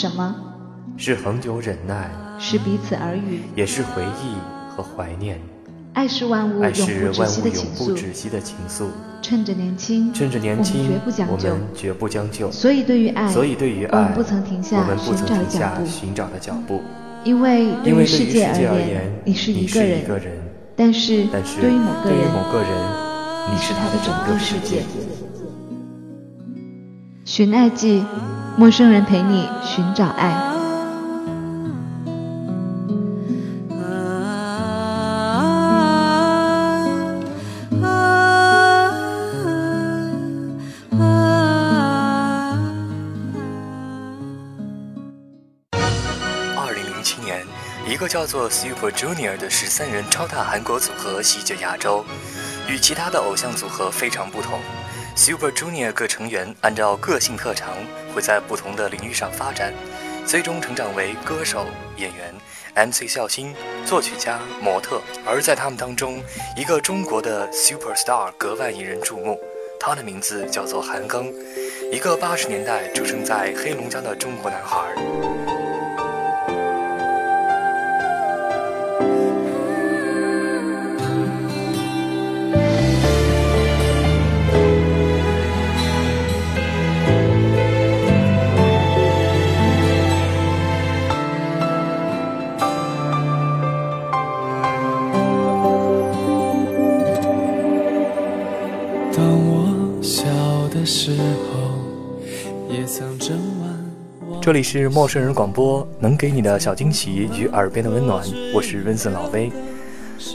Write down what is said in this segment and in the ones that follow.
什么？是恒久忍耐，是彼此耳语，也是回忆和怀念。爱是万物永不止息的情愫。趁着年轻，趁着年轻，我们绝不将就。所以对于爱，所以对于爱，我们不曾停下寻找的脚步。因为对于世界而言，你是一个人，但是对于某个人，你是他的整个世界。寻爱记，陌生人陪你寻找爱。一个叫做 Super Junior 的十三人超大韩国组合席卷亚洲，与其他的偶像组合非常不同。Super Junior 各成员按照个性特长，会在不同的领域上发展，最终成长为歌手、演员、MC 笑星、作曲家、模特。而在他们当中，一个中国的 Super Star 格外引人注目，他的名字叫做韩庚，一个八十年代出生在黑龙江的中国男孩。这里是陌生人广播，能给你的小惊喜与耳边的温暖。我是温森老威。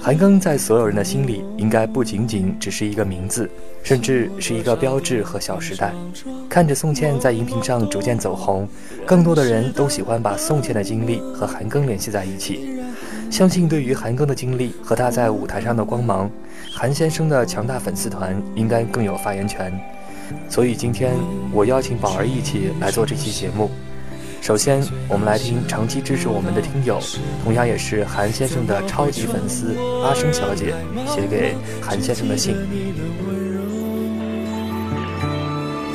韩庚在所有人的心里，应该不仅仅只是一个名字，甚至是一个标志和小时代。看着宋茜在荧屏上逐渐走红，更多的人都喜欢把宋茜的经历和韩庚联系在一起。相信对于韩庚的经历和他在舞台上的光芒，韩先生的强大粉丝团应该更有发言权。所以今天我邀请宝儿一起来做这期节目。首先，我们来听长期支持我们的听友，同样也是韩先生的超级粉丝阿生小姐写给韩先生的信。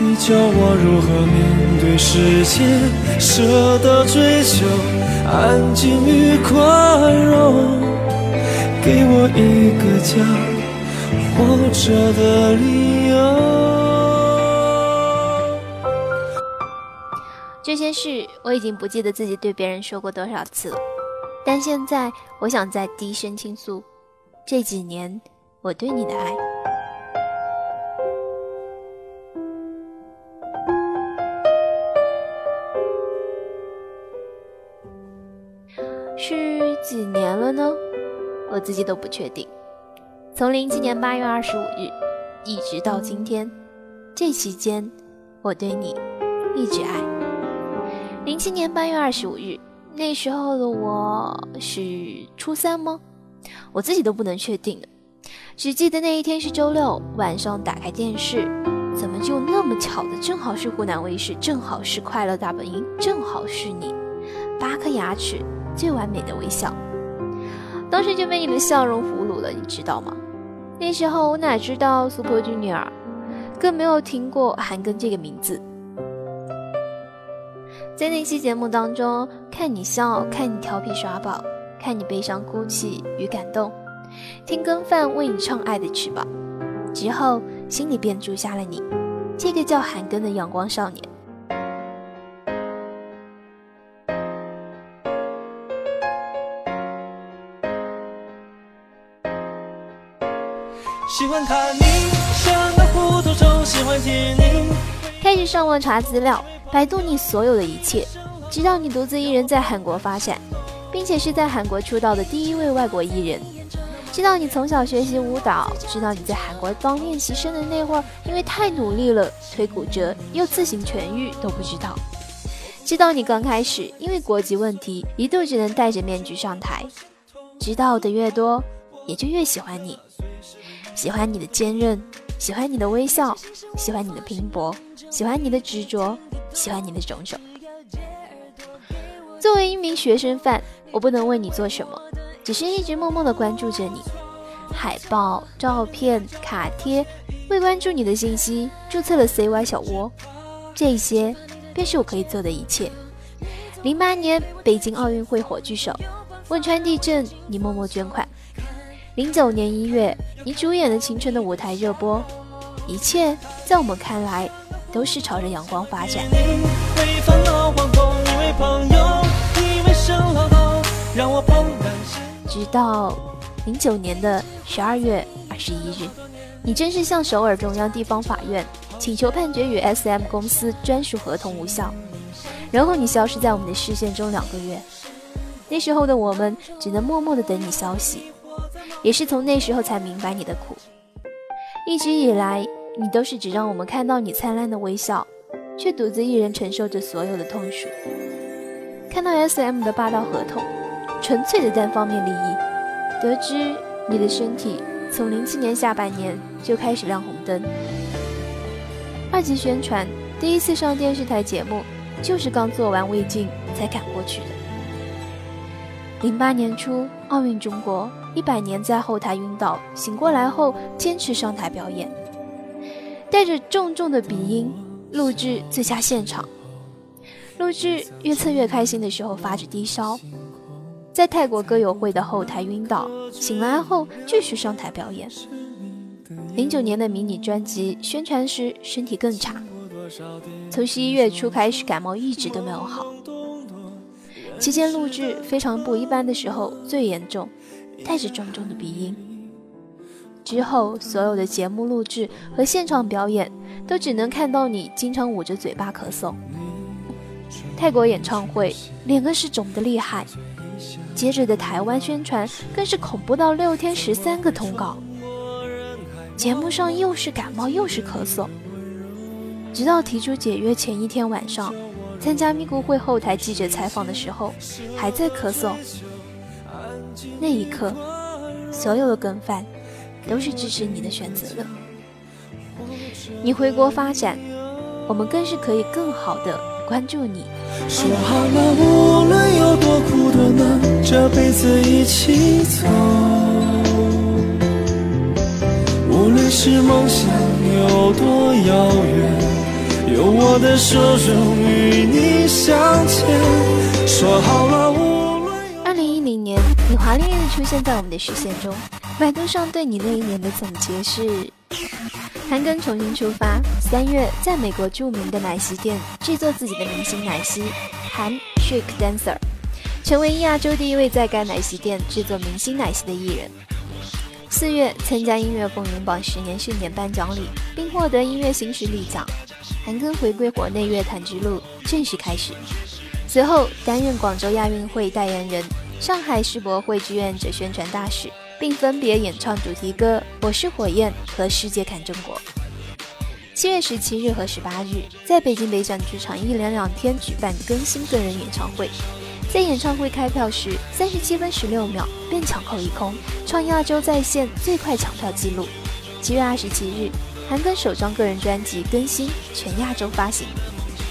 你教我如何面对世界，舍得追求，安静与宽容，给我一个家，活着的理由。这些事我已经不记得自己对别人说过多少次了，但现在我想再低声倾诉这几年我对你的爱。是几年了呢？我自己都不确定。从零七年八月二十五日一直到今天，这期间我对你一直爱。零七年八月二十五日，那时候的我是初三吗？我自己都不能确定了，只记得那一天是周六晚上，打开电视，怎么就那么巧的，正好是湖南卫视，正好是快乐大本营，正好是你，八颗牙齿最完美的微笑，当时就被你的笑容俘虏了，你知道吗？那时候我哪知道 Super Junior，更没有听过韩庚这个名字。在那期节目当中，看你笑，看你调皮耍宝，看你悲伤哭泣与感动，听跟饭为你唱《爱的翅膀》，之后心里便住下了你，这个叫韩庚的阳光少年。喜欢看你，像个糊涂虫，喜欢听你。开始上网查资料。百度你所有的一切，知道你独自一人在韩国发展，并且是在韩国出道的第一位外国艺人。知道你从小学习舞蹈，知道你在韩国当练习生的那会儿，因为太努力了，腿骨折又自行痊愈都不知道。知道你刚开始因为国籍问题，一度只能戴着面具上台。知道的越多，也就越喜欢你，喜欢你的坚韧。喜欢你的微笑，喜欢你的拼搏，喜欢你的执着，喜欢你的种种。作为一名学生范，我不能为你做什么，只是一直默默的关注着你。海报、照片、卡贴，为关注你的信息注册了 CY 小窝，这些便是我可以做的一切。零八年北京奥运会火炬手，汶川地震你默默捐款。零九年一月，你主演的《青春的舞台》热播，一切在我们看来都是朝着阳光发展。直到零九年的十二月二十一日，你正式向首尔中央地方法院请求判决与 S.M 公司专属合同无效，然后你消失在我们的视线中两个月。那时候的我们只能默默的等你消息。也是从那时候才明白你的苦。一直以来，你都是只让我们看到你灿烂的微笑，却独自一人承受着所有的痛楚。看到 S.M 的霸道合同，纯粹的单方面利益，得知你的身体从零七年下半年就开始亮红灯。二级宣传，第一次上电视台节目，就是刚做完胃镜才赶过去的。零八年初，奥运中国。一百年在后台晕倒，醒过来后坚持上台表演，带着重重的鼻音录制最佳现场。录制越测越开心的时候发着低烧，在泰国歌友会的后台晕倒，醒来后继续上台表演。零九年的迷你专辑宣传时身体更差，从十一月初开始感冒一直都没有好，期间录制非常不一般的时候最严重。带着重重的鼻音。之后，所有的节目录制和现场表演都只能看到你经常捂着嘴巴咳嗽。泰国演唱会，脸更是肿得厉害。接着的台湾宣传更是恐怖到六天十三个通告。节目上又是感冒又是咳嗽，直到提出解约前一天晚上，参加咪咕会后台记者采访的时候，还在咳嗽。那一刻，所有的跟饭都是支持你的选择的。你回国发展，我们更是可以更好的关注你。说好了，无论有多苦多难，这辈子一起走。无论是梦想有多遥远，有我的手中与你相牵。说好了。无华丽丽的出现在我们的视线中。百度上对你那一年的总结是：韩庚重新出发，三月在美国著名的奶昔店制作自己的明星奶昔韩 Shake Dancer，成为亚洲第一位在该奶昔店制作明星奶昔的艺人。四月参加音乐风云榜十年盛典颁奖礼，并获得音乐新势力奖。韩庚回归国内乐坛之路正式开始。随后担任广州亚运会代言人。上海世博会志愿者宣传大使，并分别演唱主题歌《我是火焰》和《世界看中国》。七月十七日和十八日，在北京北展剧场一连两天举办更新个人演唱会。在演唱会开票时，三十七分十六秒便抢购一空，创亚洲在线最快抢票纪录。七月二十七日，韩庚首张个人专辑更新全亚洲发行。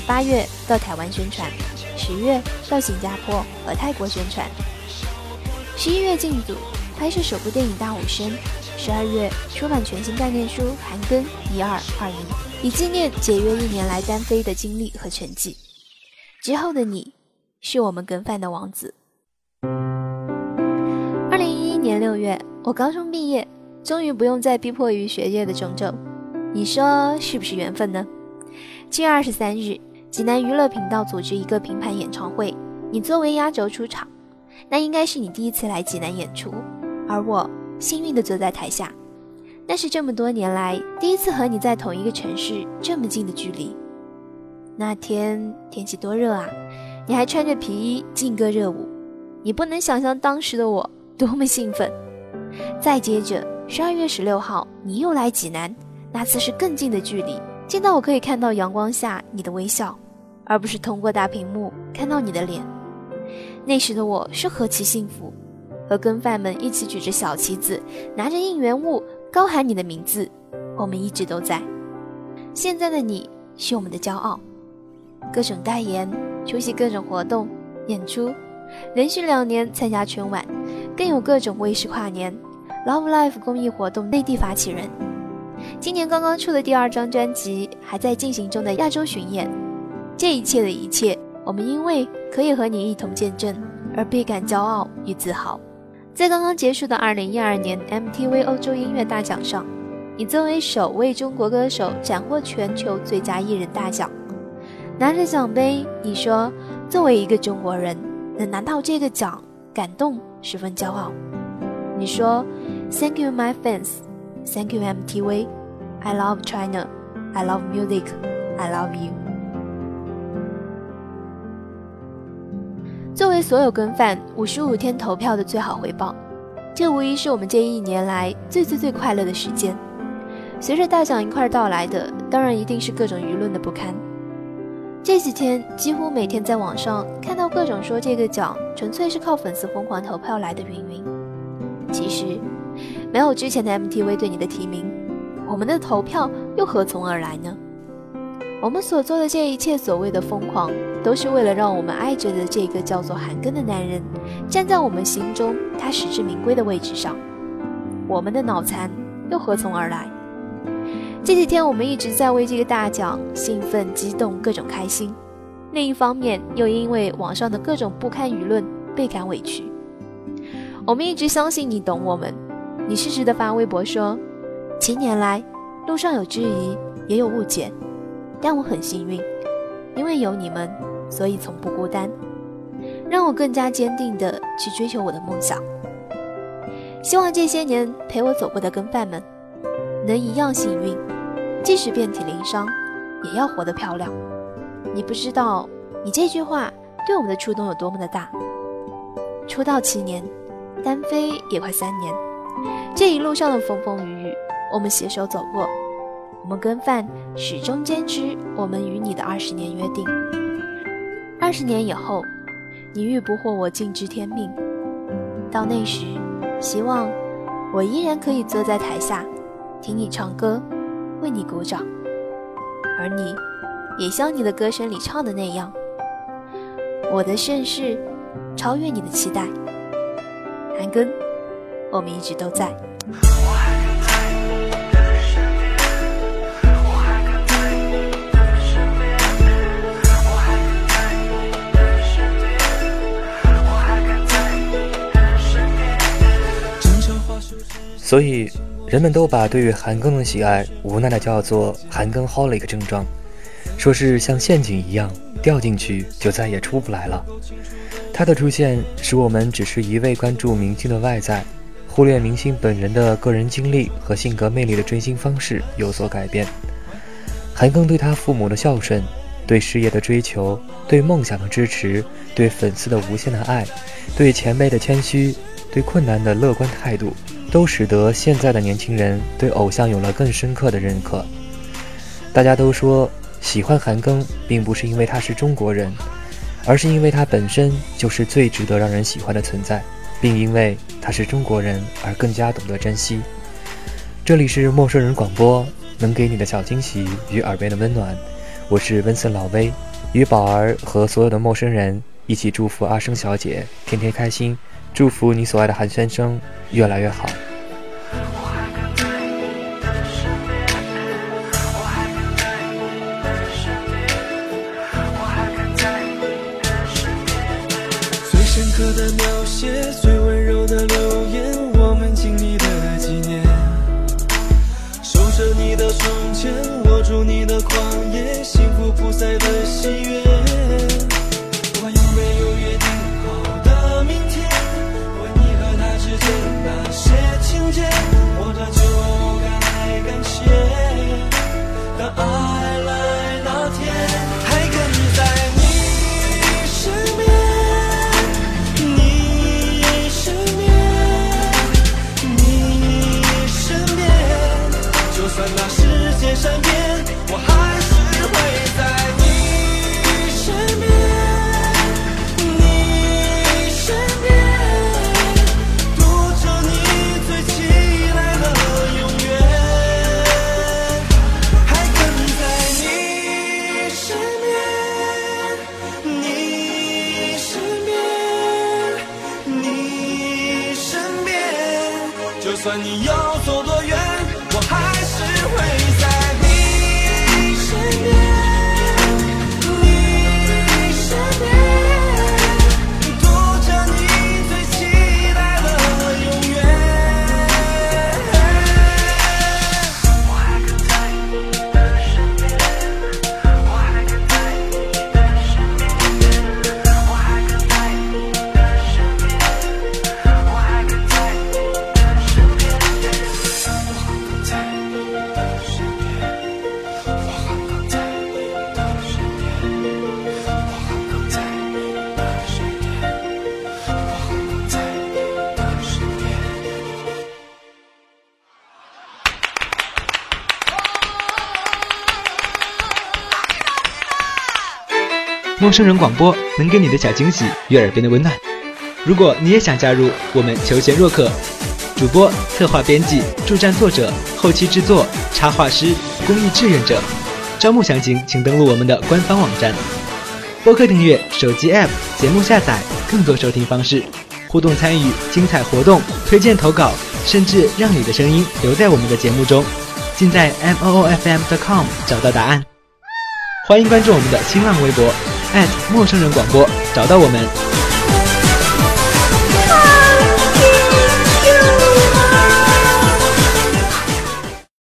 八月到台湾宣传，十月到新加坡和泰国宣传。十一月进组拍摄首部电影《大武生》，十二月出版全新概念书《韩庚一二二一》，以纪念解约一年来单飞的经历和成绩。之后的你，是我们跟饭的王子。二零一一年六月，我高中毕业，终于不用再逼迫于学业的种种，你说是不是缘分呢？七月二十三日，济南娱乐频道组织一个拼盘演唱会，你作为压轴出场。那应该是你第一次来济南演出，而我幸运的坐在台下。那是这么多年来第一次和你在同一个城市这么近的距离。那天天气多热啊，你还穿着皮衣劲歌热舞，你不能想象当时的我多么兴奋。再接着，十二月十六号，你又来济南，那次是更近的距离，近到我可以看到阳光下你的微笑，而不是通过大屏幕看到你的脸。那时的我是何其幸福，和跟饭们一起举着小旗子，拿着应援物，高喊你的名字。我们一直都在。现在的你是我们的骄傲，各种代言，出席各种活动、演出，连续两年参加春晚，更有各种卫视跨年、Love Life 公益活动内地发起人。今年刚刚出的第二张专辑，还在进行中的亚洲巡演。这一切的一切。我们因为可以和你一同见证而倍感骄傲与自豪。在刚刚结束的2012年 MTV 欧洲音乐大奖上，你作为首位中国歌手斩获全球最佳艺人大奖。拿着奖杯，你说：“作为一个中国人，能拿到这个奖，感动，十分骄傲。”你说：“Thank you, my fans. Thank you, MTV. I love China. I love music. I love you.” 为所有跟饭五十五天投票的最好回报，这无疑是我们这一年来最最最快乐的时间。随着大奖一块到来的，当然一定是各种舆论的不堪。这几天几乎每天在网上看到各种说这个奖纯粹是靠粉丝疯狂投票来的云云。其实，没有之前的 MTV 对你的提名，我们的投票又何从而来呢？我们所做的这一切所谓的疯狂，都是为了让我们爱着的这个叫做韩庚的男人，站在我们心中他实至名归的位置上。我们的脑残又何从而来？这几天我们一直在为这个大奖兴奋、激动、各种开心，另一方面又因为网上的各种不堪舆论倍感委屈。我们一直相信你懂我们，你适时的发微博说：“七年来，路上有质疑，也有误解，但我很幸运，因为有你们，所以从不孤单，让我更加坚定的去追求我的梦想。希望这些年陪我走过的跟饭们。”能一样幸运，即使遍体鳞伤，也要活得漂亮。你不知道，你这句话对我们的触动有多么的大。出道七年，单飞也快三年，这一路上的风风雨雨，我们携手走过。我们跟饭始终坚持我们与你的二十年约定。二十年以后，你欲不惑我，尽知天命。到那时，希望我依然可以坐在台下。听你唱歌，为你鼓掌，而你，也像你的歌声里唱的那样，我的盛世超越你的期待。韩庚，我们一直都在。所以。人们都把对于韩庚的喜爱无奈的叫做“韩庚 holic” 症状，说是像陷阱一样掉进去就再也出不来了。他的出现使我们只是一味关注明星的外在，忽略明星本人的个人经历和性格魅力的追星方式有所改变。韩庚对他父母的孝顺，对事业的追求，对梦想的支持，对粉丝的无限的爱，对前辈的谦虚，对困难的乐观态度。都使得现在的年轻人对偶像有了更深刻的认可。大家都说喜欢韩庚，并不是因为他是中国人，而是因为他本身就是最值得让人喜欢的存在，并因为他是中国人而更加懂得珍惜。这里是陌生人广播，能给你的小惊喜与耳边的温暖。我是温森老威，与宝儿和所有的陌生人一起祝福阿生小姐天天开心。祝福你所爱的韩先生越来越好。就算你要走多远我还是会陌生人广播能给你的小惊喜与耳边的温暖。如果你也想加入，我们求贤若渴。主播、策划、编辑、助战作者、后期制作、插画师、公益志愿者，招募详情请登录我们的官方网站。播客订阅、手机 App、节目下载、更多收听方式、互动参与、精彩活动、推荐投稿，甚至让你的声音留在我们的节目中，尽在 m o o f m dot com 找到答案。欢迎关注我们的新浪微博陌生人广播，找到我们。